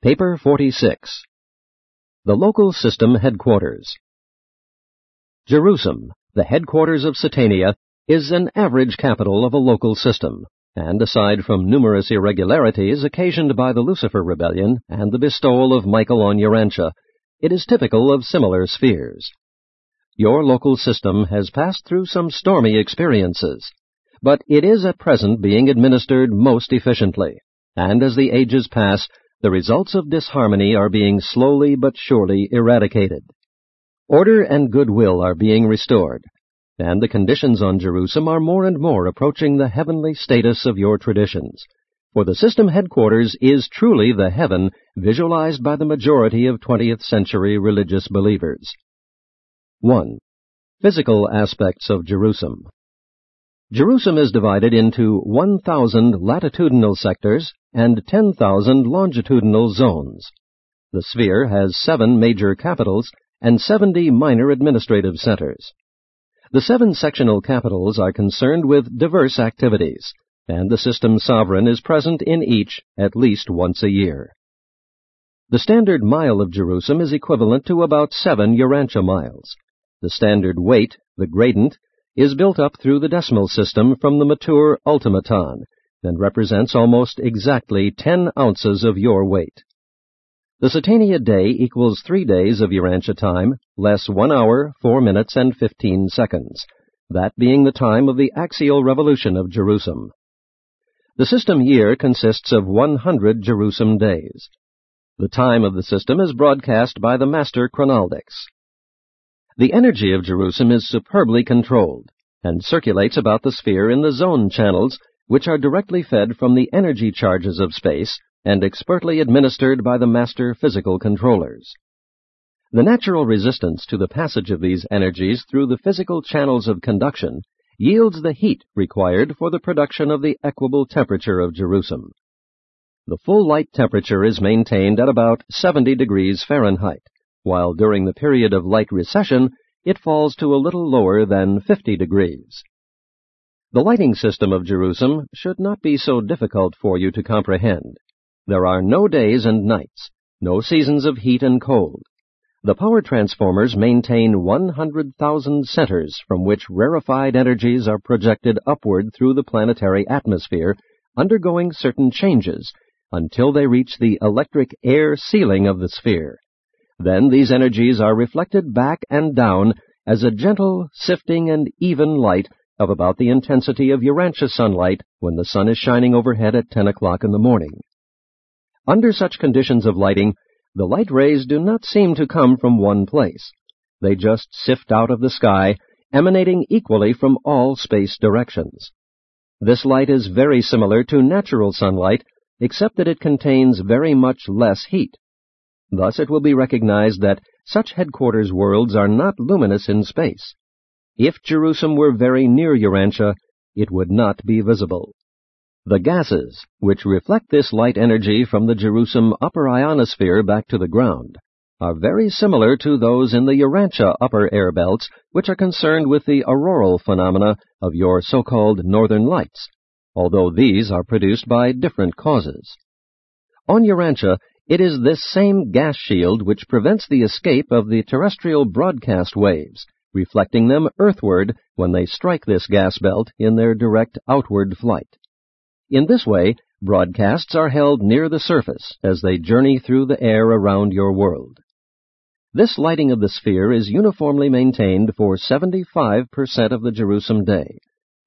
Paper 46. The Local System Headquarters. Jerusem, the headquarters of Satania, is an average capital of a local system, and aside from numerous irregularities occasioned by the Lucifer Rebellion and the bestowal of Michael on Urantia, it is typical of similar spheres. Your local system has passed through some stormy experiences, but it is at present being administered most efficiently, and as the ages pass, the results of disharmony are being slowly but surely eradicated. Order and goodwill are being restored, and the conditions on Jerusem are more and more approaching the heavenly status of your traditions. For the system headquarters is truly the heaven visualized by the majority of 20th century religious believers. 1. Physical aspects of Jerusem. Jerusem is divided into 1,000 latitudinal sectors and 10,000 longitudinal zones. The sphere has seven major capitals and 70 minor administrative centers. The seven sectional capitals are concerned with diverse activities, and the system sovereign is present in each at least once a year. The standard mile of Jerusem is equivalent to about seven Urantia miles. The standard weight, the gradant, is built up through the decimal system from the mature ultimaton and represents almost exactly 10 ounces of your weight. The Satania day equals three days of Urantia time, less one hour, four minutes, and fifteen seconds, that being the time of the axial revolution of Jerusem. The system year consists of 100 Jerusem days. The time of the system is broadcast by the master chronoldeks. The energy of Jerusem is superbly controlled and circulates about the sphere in the zone channels, which are directly fed from the energy charges of space and expertly administered by the master physical controllers. The natural resistance to the passage of these energies through the physical channels of conduction yields the heat required for the production of the equable temperature of Jerusem. The full light temperature is maintained at about 70 degrees Fahrenheit while during the period of light recession it falls to a little lower than 50 degrees. The lighting system of Jerusem should not be so difficult for you to comprehend. There are no days and nights, no seasons of heat and cold. The power transformers maintain 100,000 centers from which rarefied energies are projected upward through the planetary atmosphere, undergoing certain changes until they reach the electric air ceiling of the sphere. Then these energies are reflected back and down as a gentle, sifting, and even light of about the intensity of Urantia sunlight when the sun is shining overhead at 10 o'clock in the morning. Under such conditions of lighting, the light rays do not seem to come from one place. They just sift out of the sky, emanating equally from all space directions. This light is very similar to natural sunlight, except that it contains very much less heat. Thus it will be recognized that such headquarters worlds are not luminous in space. If Jerusem were very near Urantia, it would not be visible. The gases, which reflect this light energy from the Jerusem upper ionosphere back to the ground, are very similar to those in the Urantia upper air belts, which are concerned with the auroral phenomena of your so-called northern lights, although these are produced by different causes. On Urantia, it is this same gas shield which prevents the escape of the terrestrial broadcast waves, reflecting them earthward when they strike this gas belt in their direct outward flight. In this way, broadcasts are held near the surface as they journey through the air around your world. This lighting of the sphere is uniformly maintained for 75% of the Jerusem day,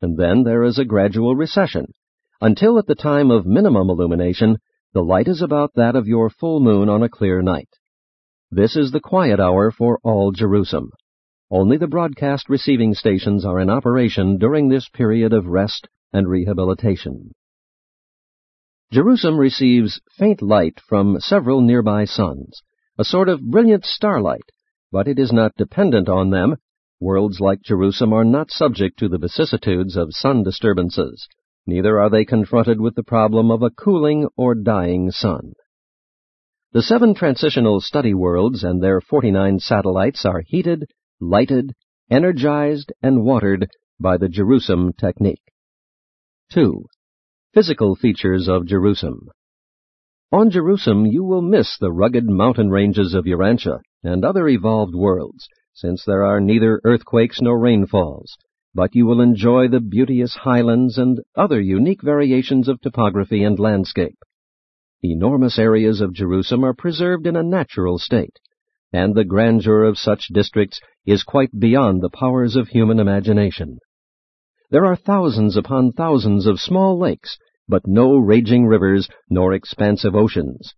and then there is a gradual recession, until at the time of minimum illumination, the light is about that of your full moon on a clear night. This is the quiet hour for all Jerusem. Only the broadcast receiving stations are in operation during this period of rest and rehabilitation. Jerusem receives faint light from several nearby suns, a sort of brilliant starlight, but it is not dependent on them. Worlds like Jerusem are not subject to the vicissitudes of sun disturbances neither are they confronted with the problem of a cooling or dying sun. The seven transitional study worlds and their 49 satellites are heated, lighted, energized, and watered by the Jerusem technique. 2. Physical features of Jerusem. On Jerusem you will miss the rugged mountain ranges of Urantia and other evolved worlds, since there are neither earthquakes nor rainfalls, but you will enjoy the beauteous highlands and other unique variations of topography and landscape. Enormous areas of Jerusalem are preserved in a natural state, and the grandeur of such districts is quite beyond the powers of human imagination. There are thousands upon thousands of small lakes, but no raging rivers nor expansive oceans.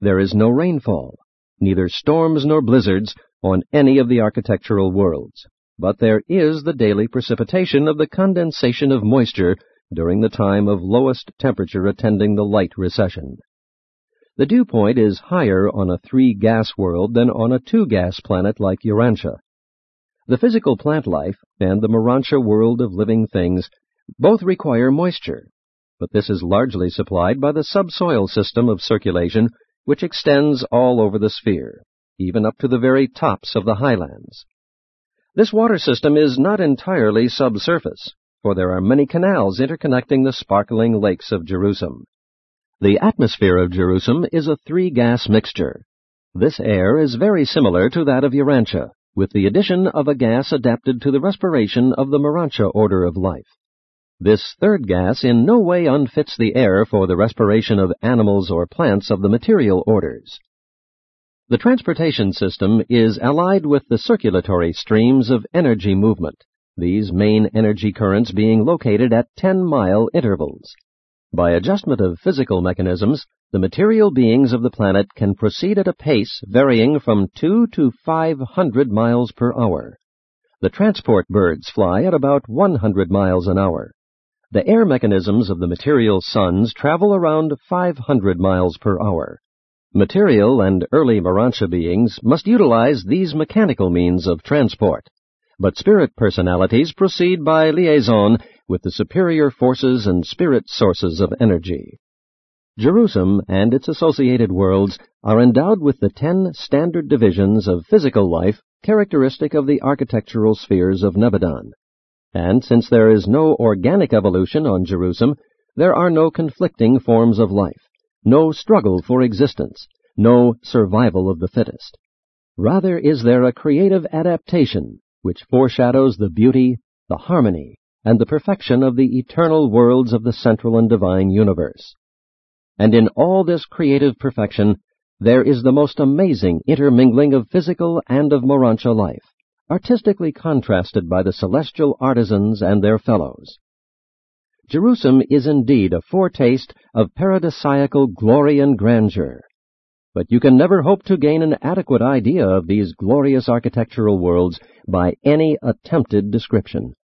There is no rainfall, neither storms nor blizzards on any of the architectural worlds, but there is the daily precipitation of the condensation of moisture during the time of lowest temperature attending the light recession. The dew point is higher on a three gas world than on a two gas planet like Urantia. The physical plant life and the Morontia world of living things both require moisture, but this is largely supplied by the subsoil system of circulation which extends all over the sphere, even up to the very tops of the highlands. This water system is not entirely subsurface, for there are many canals interconnecting the sparkling lakes of Jerusem. The atmosphere of Jerusem is a three-gas mixture. This air is very similar to that of Urantia, with the addition of a gas adapted to the respiration of the Morontia order of life. This third gas in no way unfits the air for the respiration of animals or plants of the material orders. The transportation system is allied with the circulatory streams of energy movement, these main energy currents being located at 10-mile intervals. By adjustment of physical mechanisms, the material beings of the planet can proceed at a pace varying from 2 to 500 miles per hour. The transport birds fly at about 100 miles an hour. The air mechanisms of the material sons travel around 500 miles per hour. Material and early Morontia beings must utilize these mechanical means of transport but spirit personalities proceed by liaison with the superior forces and spirit sources of energy. Jerusem and its associated worlds are endowed with the ten standard divisions of physical life characteristic of the architectural spheres of Nebadon. And since there is no organic evolution on Jerusem, there are no conflicting forms of life, no struggle for existence, no survival of the fittest. Rather is there a creative adaptation which foreshadows the beauty, the harmony, and the perfection of the eternal worlds of the central and divine universe. And in all this creative perfection, there is the most amazing intermingling of physical and of Morontia life, artistically contrasted by the celestial artisans and their fellows. Jerusem is indeed a foretaste of paradisiacal glory and grandeur, but you can never hope to gain an adequate idea of these glorious architectural worlds by any attempted description.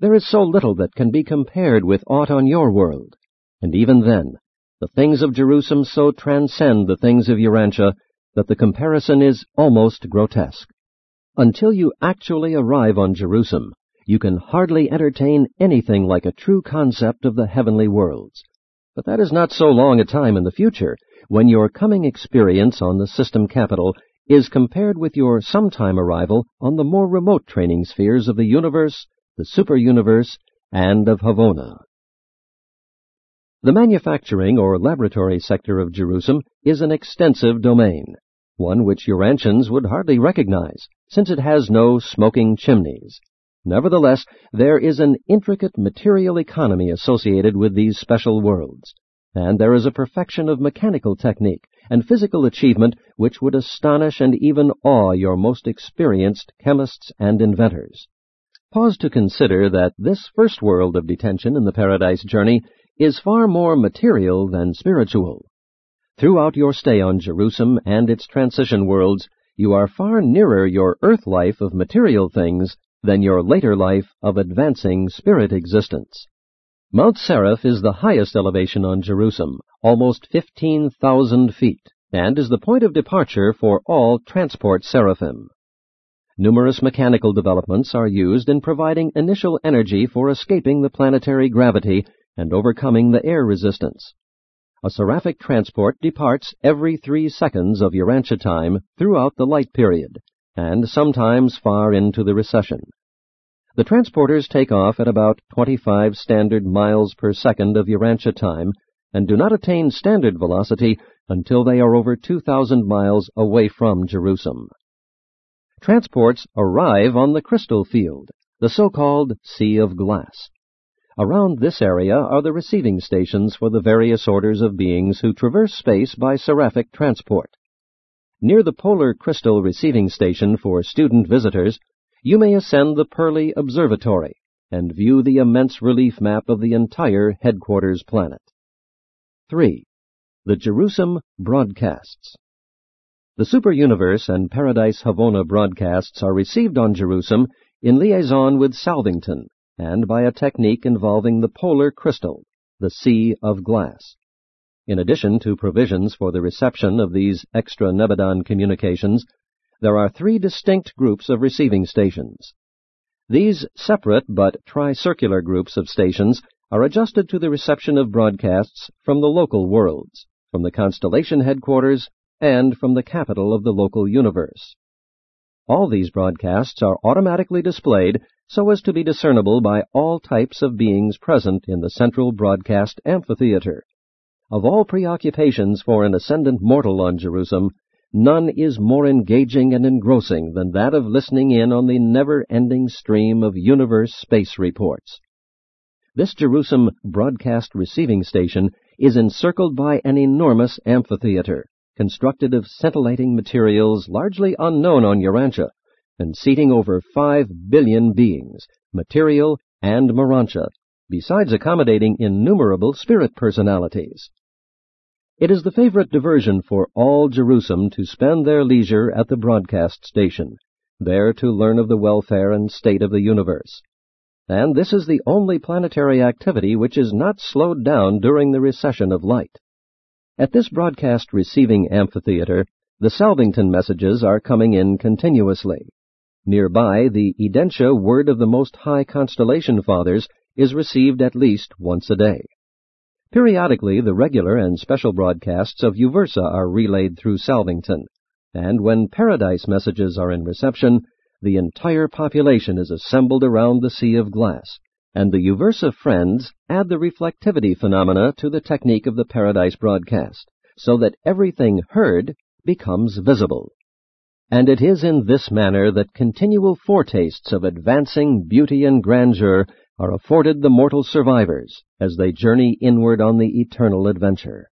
There is so little that can be compared with aught on your world, and even then, the things of Jerusem so transcend the things of Urantia that the comparison is almost grotesque. Until you actually arrive on Jerusem, you can hardly entertain anything like a true concept of the heavenly worlds. But that is not so long a time in the future, when your coming experience on the system capital is compared with your sometime arrival on the more remote training spheres of the universe, the superuniverse, and of Havona. The manufacturing or laboratory sector of Jerusem is an extensive domain, one which Urantians would hardly recognize, since it has no smoking chimneys. Nevertheless, there is an intricate material economy associated with these special worlds, and there is a perfection of mechanical technique and physical achievement which would astonish and even awe your most experienced chemists and inventors. Pause to consider that this first world of detention in the paradise journey is far more material than spiritual. Throughout your stay on Jerusem and its transition worlds, you are far nearer your earth life of material things than your later life of advancing spirit existence. Mount Seraph is the highest elevation on Jerusem, almost 15,000 feet, and is the point of departure for all transport seraphim. Numerous mechanical developments are used in providing initial energy for escaping the planetary gravity and overcoming the air resistance. A seraphic transport departs every three seconds of Urantia time throughout the light period, and sometimes far into the recession. The transporters take off at about 25 standard miles per second of Urantia time and do not attain standard velocity until they are over 2,000 miles away from Jerusem. Transports arrive on the crystal field, the so-called Sea of Glass. Around this area are the receiving stations for the various orders of beings who traverse space by seraphic transport. Near the Polar Crystal Receiving Station for student visitors, you may ascend the Pearly Observatory and view the immense relief map of the entire headquarters planet. 3. The Jerusem Broadcasts The Super Universe and Paradise Havona broadcasts are received on Jerusem in liaison with Salvington and by a technique involving the polar crystal, the sea of glass. In addition to provisions for the reception of these extra Nebadon communications, there are three distinct groups of receiving stations. These separate but tricircular groups of stations are adjusted to the reception of broadcasts from the local worlds, from the constellation headquarters, and from the capital of the local universe. All these broadcasts are automatically displayed so as to be discernible by all types of beings present in the central broadcast amphitheater. Of all preoccupations for an ascendant mortal on Jerusem, none is more engaging and engrossing than that of listening in on the never-ending stream of universe space reports. This Jerusem broadcast receiving station is encircled by an enormous amphitheater, constructed of scintillating materials largely unknown on Urantia, and seating over five billion beings, material and Morontia, besides accommodating innumerable spirit personalities. It is the favorite diversion for all Jerusem to spend their leisure at the broadcast station, there to learn of the welfare and state of the universe. And this is the only planetary activity which is not slowed down during the recession of light. At this broadcast receiving amphitheater, the Salvington messages are coming in continuously. Nearby, the Edentia Word of the Most High Constellation Fathers is received at least once a day. Periodically, the regular and special broadcasts of Uversa are relayed through Salvington, and when Paradise messages are in reception, the entire population is assembled around the sea of glass, and the Uversa friends add the reflectivity phenomena to the technique of the Paradise broadcast, so that everything heard becomes visible. And it is in this manner that continual foretastes of advancing beauty and grandeur are afforded the mortal survivors as they journey inward on the eternal adventure.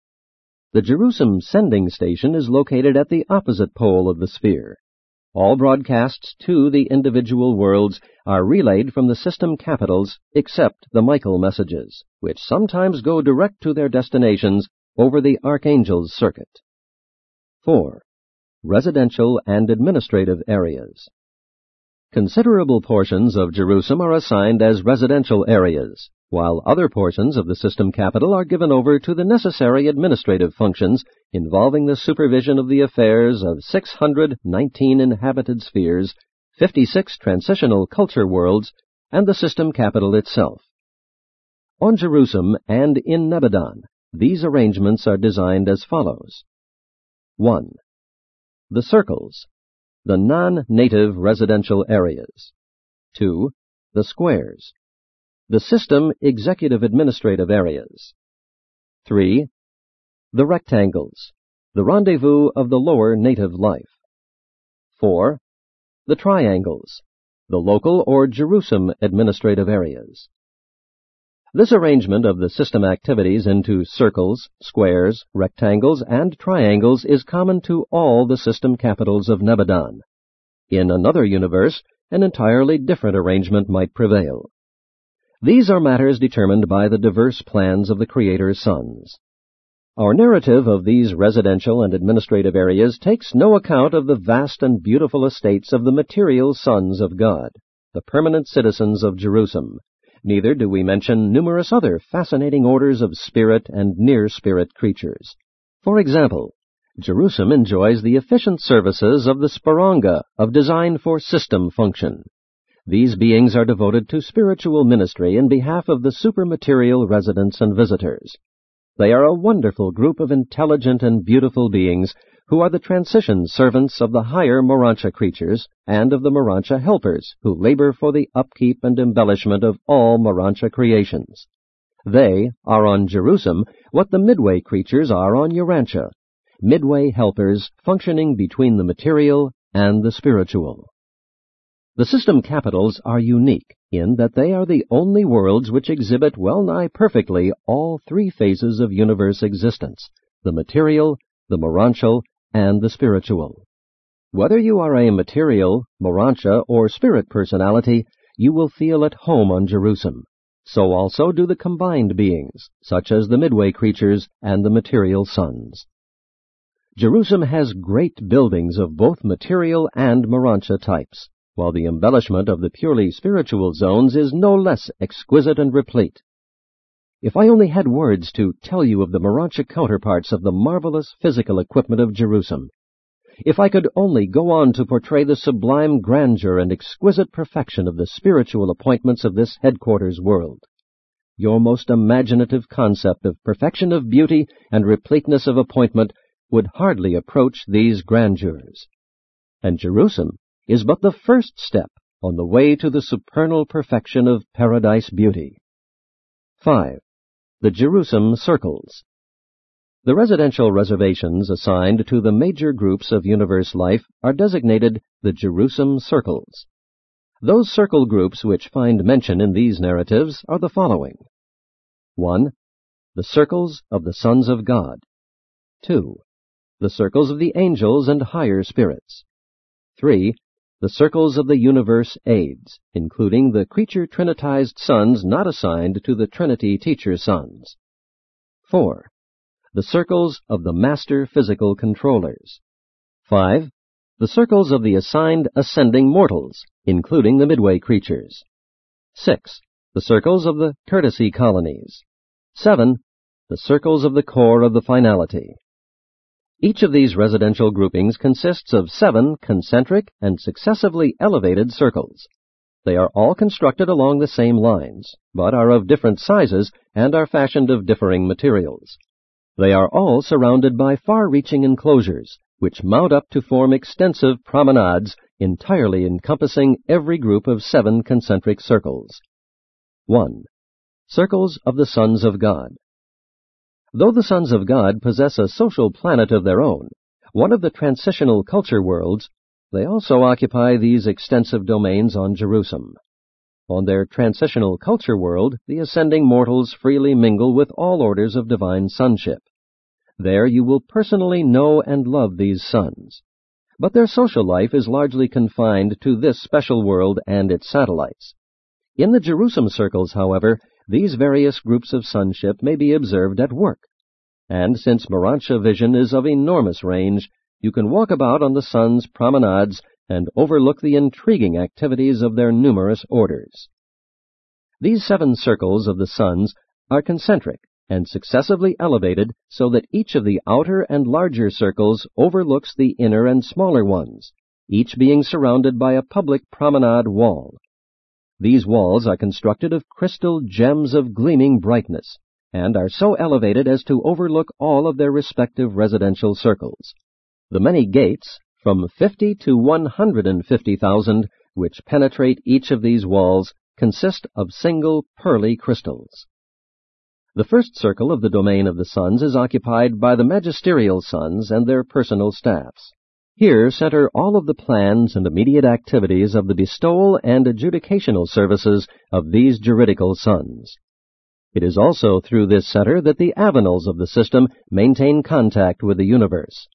The Jerusem sending station is located at the opposite pole of the sphere. All broadcasts to the individual worlds are relayed from the system capitals except the Michael messages, which sometimes go direct to their destinations over the Archangel's circuit. 4. Residential and administrative areas. Considerable portions of Jerusem are assigned as residential areas, while other portions of the system capital are given over to the necessary administrative functions involving the supervision of the affairs of 619 inhabited spheres, 56 transitional culture worlds, and the system capital itself. On Jerusem and in Nebadon, these arrangements are designed as follows. 1. The circles the non-native residential areas. 2. The squares. The system executive administrative areas. 3. The rectangles. The rendezvous of the lower native life. 4. The triangles. The local or Jerusem administrative areas. This arrangement of the system activities into circles, squares, rectangles, and triangles is common to all the system capitals of Nebadon. In another universe, an entirely different arrangement might prevail. These are matters determined by the diverse plans of the Creator's sons. Our narrative of these residential and administrative areas takes no account of the vast and beautiful estates of the material sons of God, the permanent citizens of Jerusem, Neither do we mention numerous other fascinating orders of spirit and near spirit creatures. For example, Jerusem enjoys the efficient services of the Spironga of Design for System Function. These beings are devoted to spiritual ministry in behalf of the supermaterial residents and visitors. They are a wonderful group of intelligent and beautiful beings who are the transition servants of the higher Morontia creatures and of the Morontia helpers who labor for the upkeep and embellishment of all Morontia creations. They are on Jerusem what the Midway creatures are on Urantia, Midway helpers functioning between the material and the spiritual. The system capitals are unique in that they are the only worlds which exhibit well nigh perfectly all three phases of universe existence the material, the morontial, and the spiritual. Whether you are a material, morontia, or spirit personality, you will feel at home on Jerusem. So also do the combined beings, such as the midway creatures and the material sons. Jerusem has great buildings of both material and morontia types, while the embellishment of the purely spiritual zones is no less exquisite and replete. If I only had words to tell you of the morontia counterparts of the marvelous physical equipment of Jerusem, if I could only go on to portray the sublime grandeur and exquisite perfection of the spiritual appointments of this headquarters world, your most imaginative concept of perfection of beauty and repleteness of appointment would hardly approach these grandeurs. And Jerusem is but the first step on the way to the supernal perfection of paradise beauty. 5. The Jerusem Circles the residential reservations assigned to the major groups of universe life are designated the Jerusem Circles. Those circle groups which find mention in these narratives are the following 1. The circles of the sons of God. 2. The circles of the angels and higher spirits. 3. The circles of the universe aids, including the creature trinitized sons not assigned to the Trinity teacher sons. 4 the circles of the master physical controllers. 5. The circles of the assigned ascending mortals, including the midway creatures. 6. The circles of the courtesy colonies. 7. The circles of the corps of the finality. Each of these residential groupings consists of seven concentric and successively elevated circles. They are all constructed along the same lines, but are of different sizes and are fashioned of differing materials. They are all surrounded by far-reaching enclosures, which mount up to form extensive promenades entirely encompassing every group of seven concentric circles. 1. Circles of the Sons of God. Though the Sons of God possess a social planet of their own, one of the transitional culture worlds, they also occupy these extensive domains on Jerusem. On their transitional culture world, the ascending mortals freely mingle with all orders of divine sonship. There you will personally know and love these sons. But their social life is largely confined to this special world and its satellites. In the Jerusem circles, however, these various groups of sonship may be observed at work. And since Morontia vision is of enormous range, you can walk about on the sons' promenades and overlook the intriguing activities of their numerous orders. These seven circles of the sons are concentric and successively elevated so that each of the outer and larger circles overlooks the inner and smaller ones, each being surrounded by a public promenade wall. These walls are constructed of crystal gems of gleaming brightness, and are so elevated as to overlook all of their respective residential circles. The many gates, from 50 to 150,000 which penetrate each of these walls consist of single pearly crystals. The first circle of the domain of the sons is occupied by the magisterial sons and their personal staffs. Here center all of the plans and immediate activities of the bestowal and adjudicational services of these juridical sons. It is also through this center that the Avonals of the system maintain contact with the universe.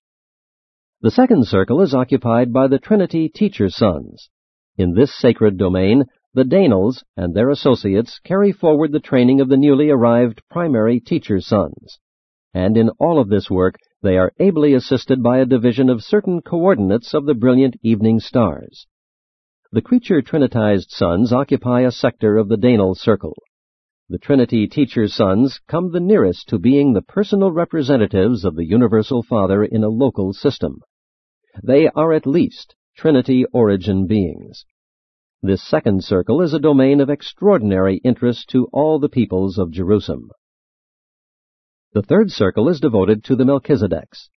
The second circle is occupied by the Trinity teacher sons. In this sacred domain, the Daynals and their associates carry forward the training of the newly arrived primary teacher sons. And in all of this work, they are ably assisted by a division of certain coordinates of the brilliant evening stars. The creature trinitized sons occupy a sector of the Daynal circle. The Trinity teacher sons come the nearest to being the personal representatives of the Universal Father in a local system. They are at least Trinity origin beings. This second circle is a domain of extraordinary interest to all the peoples of Jerusem. The third circle is devoted to the Melchizedeks.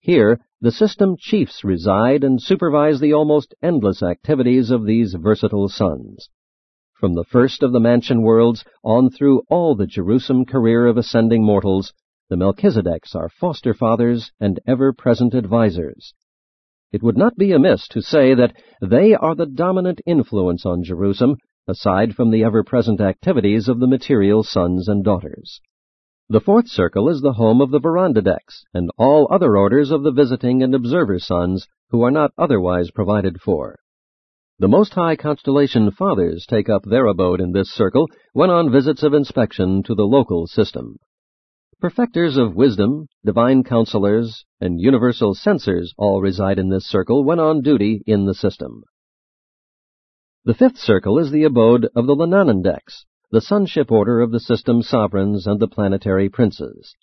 Here, the system chiefs reside and supervise the almost endless activities of these versatile sons. From the first of the mansion worlds on through all the Jerusem career of ascending mortals, the Melchizedeks are foster fathers and ever-present advisers. It would not be amiss to say that they are the dominant influence on Jerusem, aside from the ever-present activities of the material sons and daughters. The fourth circle is the home of the Vorondadeks and all other orders of the visiting and observer sons who are not otherwise provided for. The Most High Constellation Fathers take up their abode in this circle when on visits of inspection to the local system. Perfecters of wisdom, divine counselors, and universal censors all reside in this circle when on duty in the system. The fifth circle is the abode of the Lanonandeks, the sonship order of the system sovereigns and the planetary princes.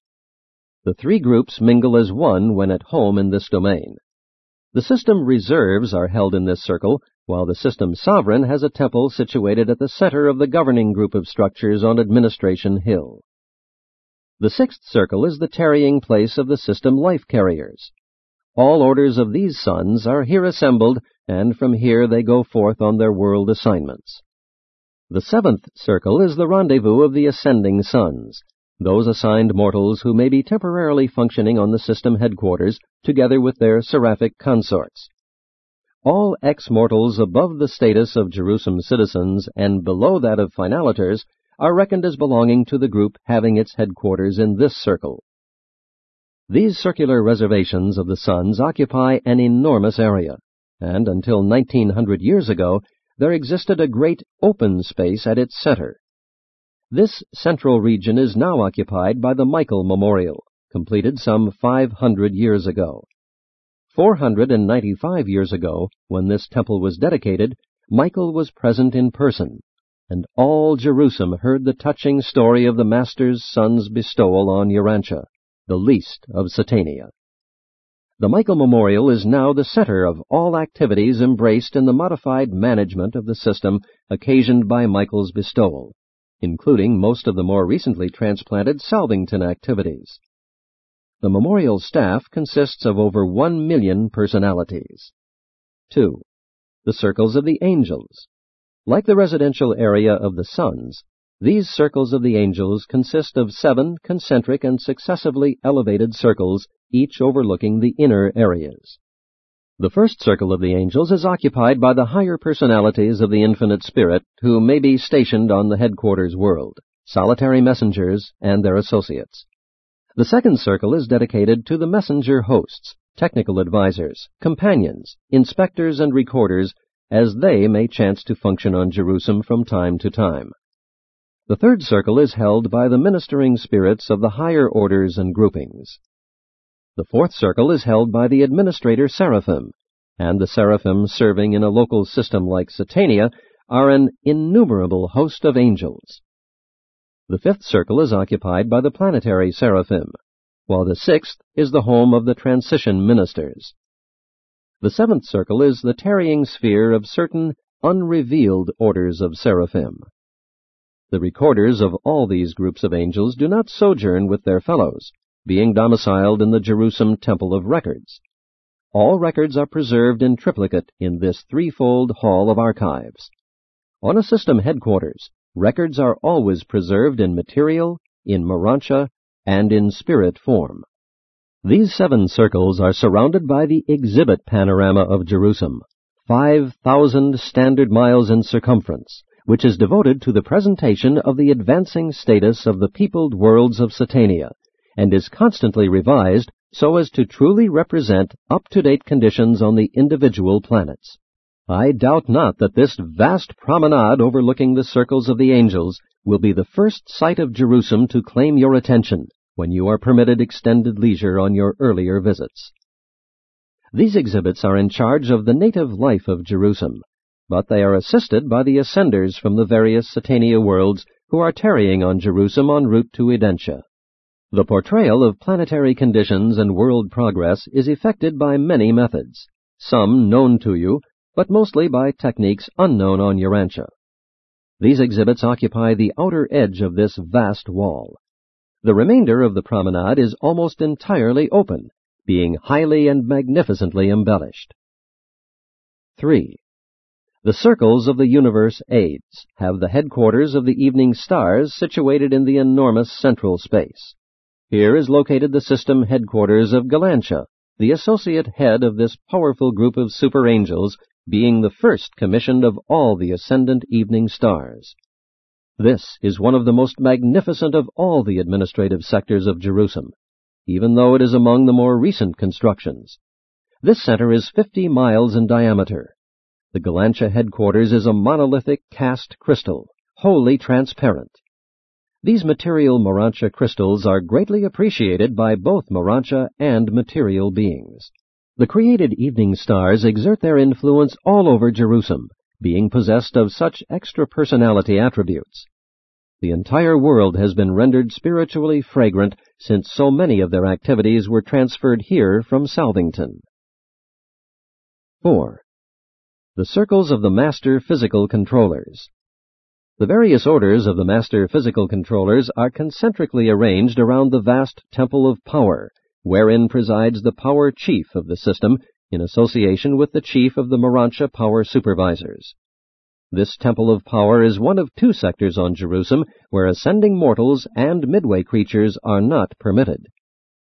The three groups mingle as one when at home in this domain. The system reserves are held in this circle, while the system sovereign has a temple situated at the center of the governing group of structures on Administration Hill. The sixth circle is the tarrying place of the system life carriers. All orders of these sons are here assembled, and from here they go forth on their world assignments. The seventh circle is the rendezvous of the ascending sons, those assigned mortals who may be temporarily functioning on the system headquarters together with their seraphic consorts. All ex-mortals above the status of Jerusem citizens and below that of finaliters are reckoned as belonging to the group having its headquarters in this circle. These circular reservations of the sons occupy an enormous area, and until 1900 years ago, there existed a great open space at its center. This central region is now occupied by the Michael Memorial, completed some 500 years ago. 495 years ago, when this temple was dedicated, Michael was present in person and all Jerusem heard the touching story of the Master's son's bestowal on Urantia, the least of Satania. The Michael Memorial is now the center of all activities embraced in the modified management of the system occasioned by Michael's bestowal, including most of the more recently transplanted Salvington activities. The memorial staff consists of over one million personalities. 2. The Circles of the Angels, like the residential area of the sons, these circles of the angels consist of seven concentric and successively elevated circles, each overlooking the inner areas. The first circle of the angels is occupied by the higher personalities of the infinite spirit who may be stationed on the headquarters world, solitary messengers, and their associates. The second circle is dedicated to the messenger hosts, technical advisors, companions, inspectors, and recorders as they may chance to function on Jerusem from time to time. The third circle is held by the ministering spirits of the higher orders and groupings. The fourth circle is held by the administrator seraphim, and the seraphim serving in a local system like Satania are an innumerable host of angels. The fifth circle is occupied by the planetary seraphim, while the sixth is the home of the transition ministers. The seventh circle is the tarrying sphere of certain unrevealed orders of seraphim. The recorders of all these groups of angels do not sojourn with their fellows, being domiciled in the Jerusem Temple of Records. All records are preserved in triplicate in this threefold hall of archives. On a system headquarters, records are always preserved in material, in morontia, and in spirit form. These seven circles are surrounded by the exhibit panorama of Jerusem, 5,000 standard miles in circumference, which is devoted to the presentation of the advancing status of the peopled worlds of Satania, and is constantly revised so as to truly represent up-to-date conditions on the individual planets. I doubt not that this vast promenade overlooking the circles of the angels will be the first sight of Jerusem to claim your attention when you are permitted extended leisure on your earlier visits. These exhibits are in charge of the native life of Jerusem, but they are assisted by the ascenders from the various Satania worlds who are tarrying on Jerusem en route to Edentia. The portrayal of planetary conditions and world progress is effected by many methods, some known to you, but mostly by techniques unknown on Urantia. These exhibits occupy the outer edge of this vast wall, the remainder of the promenade is almost entirely open, being highly and magnificently embellished. 3. The circles of the universe aids have the headquarters of the evening stars situated in the enormous central space. Here is located the system headquarters of Galantia, the associate head of this powerful group of super angels, being the first commissioned of all the ascendant evening stars. This is one of the most magnificent of all the administrative sectors of Jerusem, even though it is among the more recent constructions. This center is 50 miles in diameter the Galantia headquarters is a monolithic cast crystal, wholly transparent. These material Morontia crystals are greatly appreciated by both Morontia and material beings. The created evening stars exert their influence all over Jerusem, being possessed of such extra personality attributes. The entire world has been rendered spiritually fragrant since so many of their activities were transferred here from Salvington. 4 the circles of the master physical controllers. The various orders of the master physical controllers are concentrically arranged around the vast temple of power, wherein presides the power chief of the system in association with the chief of the Morontia power supervisors. This temple of power is one of two sectors on Jerusem where ascending mortals and midway creatures are not permitted.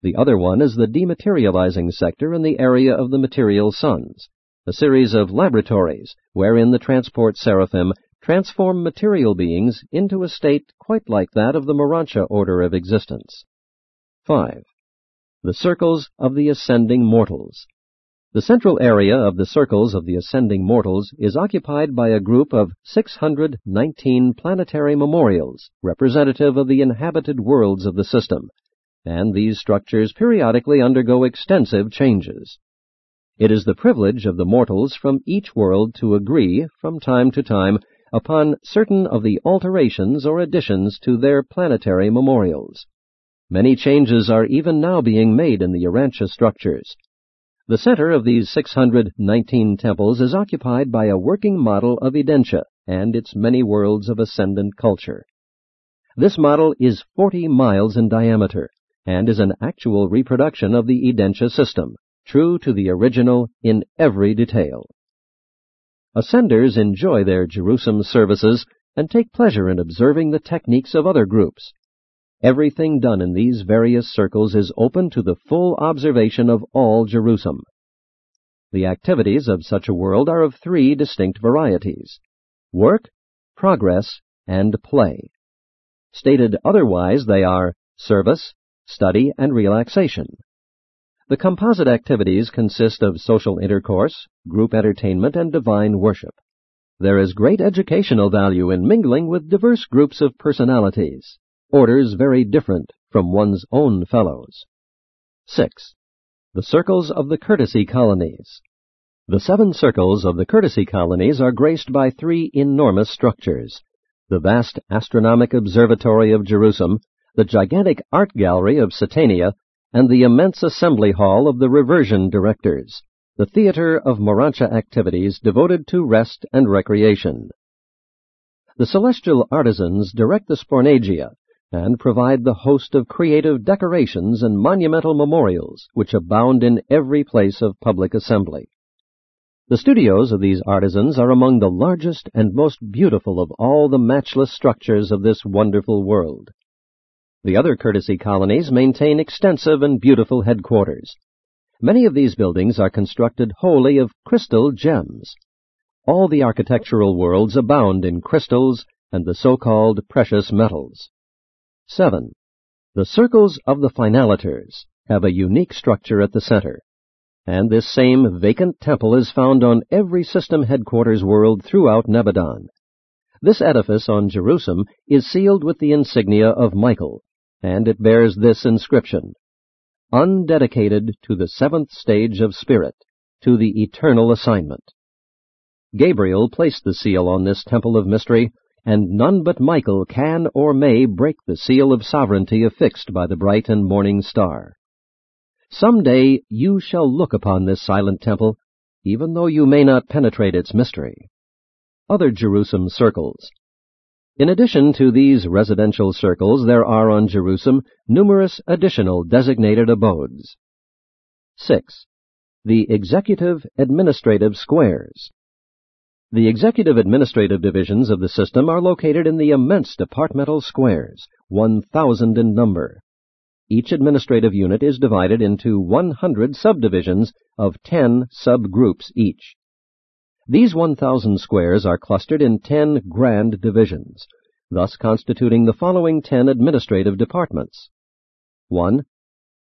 The other one is the dematerializing sector in the area of the material sons a series of laboratories wherein the transport seraphim transform material beings into a state quite like that of the Morontia order of existence. 5. The circles of the ascending mortals. The central area of the circles of the ascending mortals is occupied by a group of 619 planetary memorials representative of the inhabited worlds of the system, and these structures periodically undergo extensive changes. It is the privilege of the mortals from each world to agree, from time to time, upon certain of the alterations or additions to their planetary memorials. Many changes are even now being made in the Urantia structures. The center of these 619 temples is occupied by a working model of Edentia and its many worlds of ascendant culture. This model is 40 miles in diameter and is an actual reproduction of the Edentia system true to the original in every detail. Ascenders enjoy their Jerusem services and take pleasure in observing the techniques of other groups. Everything done in these various circles is open to the full observation of all Jerusem. The activities of such a world are of three distinct varieties work, progress, and play. Stated otherwise, they are service, study, and relaxation. The composite activities consist of social intercourse, group entertainment, and divine worship. There is great educational value in mingling with diverse groups of personalities, orders very different from one's own fellows. 6. The Circles of the Courtesy Colonies. The seven circles of the courtesy colonies are graced by three enormous structures the vast astronomic observatory of Jerusem, the gigantic art gallery of Satania, and the immense assembly hall of the reversion directors, the theater of Morontia activities devoted to rest and recreation. The celestial artisans direct the spornagia and provide the host of creative decorations and monumental memorials which abound in every place of public assembly. The studios of these artisans are among the largest and most beautiful of all the matchless structures of this wonderful world. The other courtesy colonies maintain extensive and beautiful headquarters. Many of these buildings are constructed wholly of crystal gems. All the architectural worlds abound in crystals and the so-called precious metals. 7. The circles of the finaliters have a unique structure at the center, and this same vacant temple is found on every system headquarters world throughout Nebadon. This edifice on Jerusem is sealed with the insignia of Michael, and it bears this inscription Undedicated to the seventh stage of spirit, to the eternal assignment. Gabriel placed the seal on this temple of mystery, and none but Michael can or may break the seal of sovereignty affixed by the bright and morning star. Some day you shall look upon this silent temple, even though you may not penetrate its mystery. Other Jerusem circles, in addition to these residential circles, there are on Jerusem numerous additional designated abodes. 6. The executive administrative squares. The executive administrative divisions of the system are located in the immense departmental squares, 1,000 in number. Each administrative unit is divided into 100 subdivisions of 10 subgroups each. These 1,000 squares are clustered in 10 grand divisions, thus constituting the following 10 administrative departments. 1.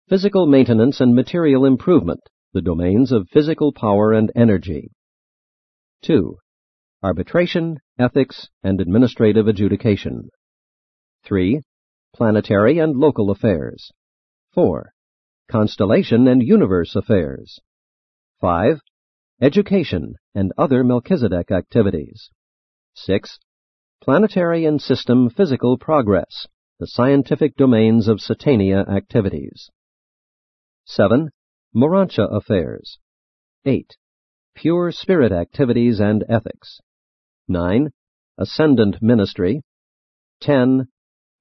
Physical maintenance and material improvement, the domains of physical power and energy. 2 arbitration, ethics, and administrative adjudication. 3. Planetary and local affairs. 4. Constellation and universe affairs. 5. Education and other Melchizedek activities. 6. Planetary and system physical progress, the scientific domains of Satania activities. 7. Morontia affairs. 8. Pure spirit activities and ethics. 9. Ascendant Ministry. 10.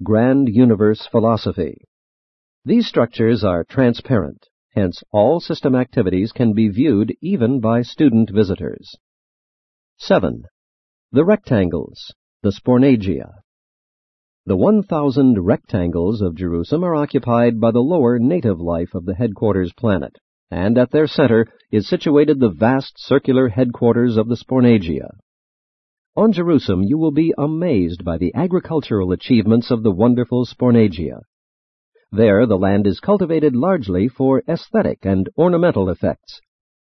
Grand Universe Philosophy. These structures are transparent, hence all system activities can be viewed even by student visitors. 7. The rectangles, the spornagia. The 1,000 rectangles of Jerusem are occupied by the lower native life of the headquarters planet, and at their center is situated the vast circular headquarters of the spornagia. On Jerusem you will be amazed by the agricultural achievements of the wonderful Spornagia. There the land is cultivated largely for aesthetic and ornamental effects.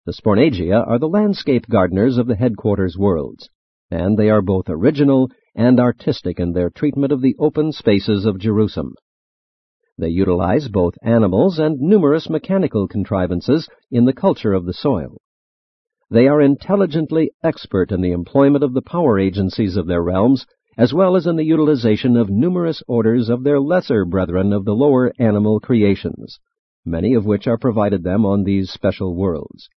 The Spornagia are the landscape gardeners of the headquarters worlds, and they are both original and artistic in their treatment of the open spaces of Jerusem. They utilize both animals and numerous mechanical contrivances in the culture of the soil. They are intelligently expert in the employment of the power agencies of their realms, as well as in the utilization of numerous orders of their lesser brethren of the lower animal creations, many of which are provided them on these special worlds.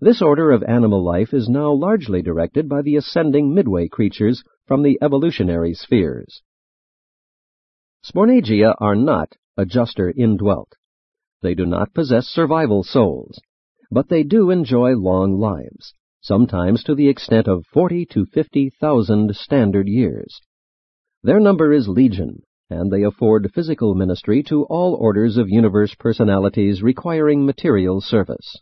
This order of animal life is now largely directed by the ascending midway creatures from the evolutionary spheres. Spornagia are not adjuster indwelt. They do not possess survival souls but they do enjoy long lives, sometimes to the extent of forty to fifty thousand standard years. Their number is legion, and they afford physical ministry to all orders of universe personalities requiring material service.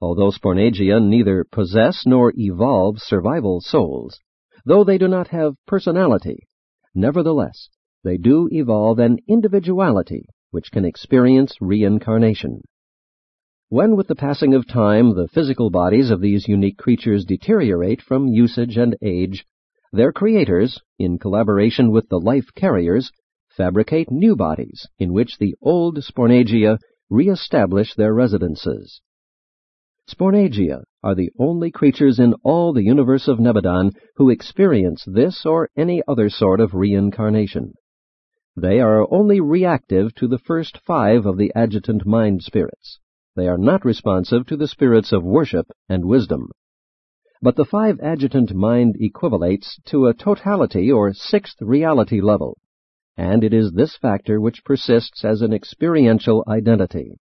Although Spornagia neither possess nor evolve survival souls, though they do not have personality, nevertheless, they do evolve an individuality which can experience reincarnation. When with the passing of time the physical bodies of these unique creatures deteriorate from usage and age, their creators, in collaboration with the life carriers, fabricate new bodies in which the old Spornagia re-establish their residences. Spornagia are the only creatures in all the universe of Nebadon who experience this or any other sort of reincarnation. They are only reactive to the first five of the adjutant mind spirits. They are not responsive to the spirits of worship and wisdom. But the five adjutant mind equivalates to a totality or sixth reality level, and it is this factor which persists as an experiential identity.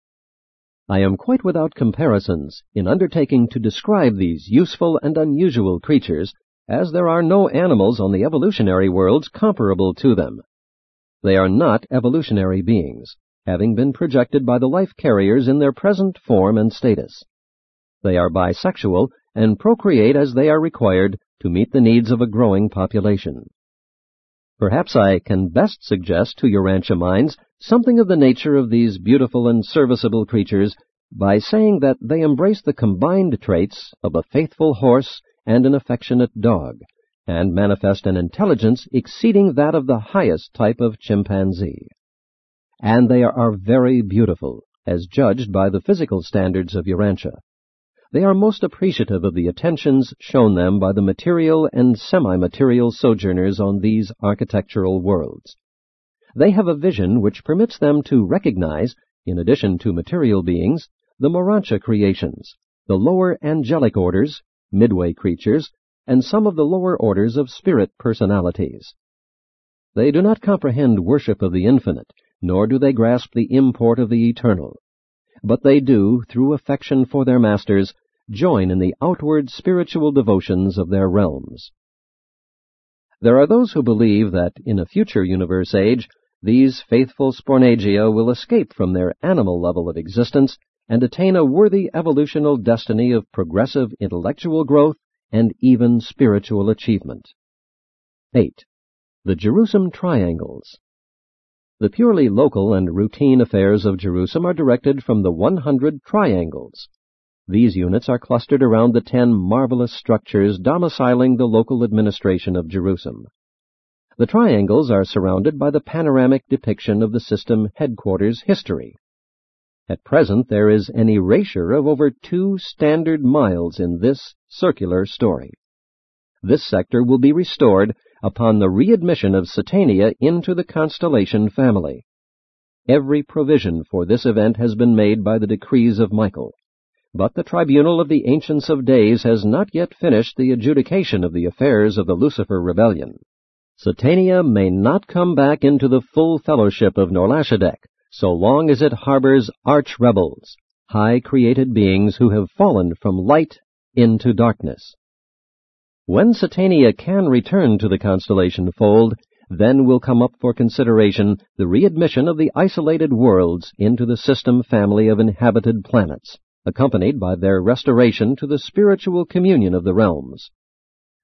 I am quite without comparisons in undertaking to describe these useful and unusual creatures, as there are no animals on the evolutionary worlds comparable to them. They are not evolutionary beings, having been projected by the life carriers in their present form and status. They are bisexual and procreate as they are required to meet the needs of a growing population. Perhaps I can best suggest to Urantia minds something of the nature of these beautiful and serviceable creatures by saying that they embrace the combined traits of a faithful horse and an affectionate dog, and manifest an intelligence exceeding that of the highest type of chimpanzee and they are very beautiful, as judged by the physical standards of Urantia. They are most appreciative of the attentions shown them by the material and semi-material sojourners on these architectural worlds. They have a vision which permits them to recognize, in addition to material beings, the Morontia creations, the lower angelic orders, midway creatures, and some of the lower orders of spirit personalities. They do not comprehend worship of the infinite, nor do they grasp the import of the eternal. But they do, through affection for their masters, join in the outward spiritual devotions of their realms. There are those who believe that in a future universe age, these faithful Spornagia will escape from their animal level of existence and attain a worthy evolutional destiny of progressive intellectual growth and even spiritual achievement. 8. The Jerusem Triangles The purely local and routine affairs of Jerusem are directed from the 100 triangles. These units are clustered around the ten marvelous structures domiciling the local administration of Jerusem. The triangles are surrounded by the panoramic depiction of the system headquarters history. At present, there is an erasure of over two standard miles in this circular story. This sector will be restored upon the readmission of Satania into the constellation family. Every provision for this event has been made by the decrees of Michael. But the tribunal of the Ancients of Days has not yet finished the adjudication of the affairs of the Lucifer rebellion. Satania may not come back into the full fellowship of Norlatiadek so long as it harbors arch-rebels, high created beings who have fallen from light into darkness. When Satania can return to the constellation fold, then will come up for consideration the readmission of the isolated worlds into the system family of inhabited planets accompanied by their restoration to the spiritual communion of the realms.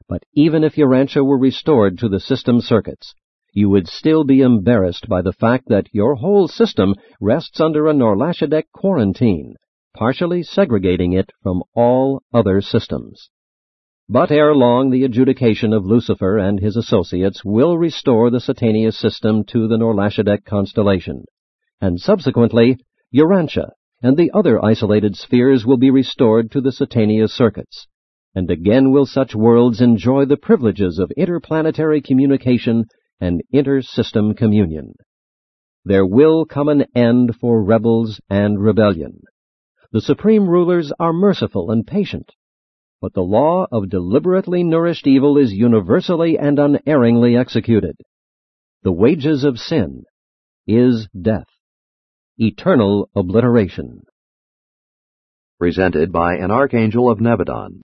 But even if Urantia were restored to the system circuits, you would still be embarrassed by the fact that your whole system rests under a Norlatiadek quarantine, partially segregating it from all other systems. But ere long the adjudication of Lucifer and his associates will restore the Satania system to the Norlatiadek constellation, and subsequently Urantia and the other isolated spheres will be restored to the Satania circuits. And again will such worlds enjoy the privileges of interplanetary communication and inter-system communion. There will come an end for rebels and rebellion. The supreme rulers are merciful and patient, but the law of deliberately nourished evil is universally and unerringly executed. The wages of sin is death eternal obliteration. Presented by an Archangel of Nebadon.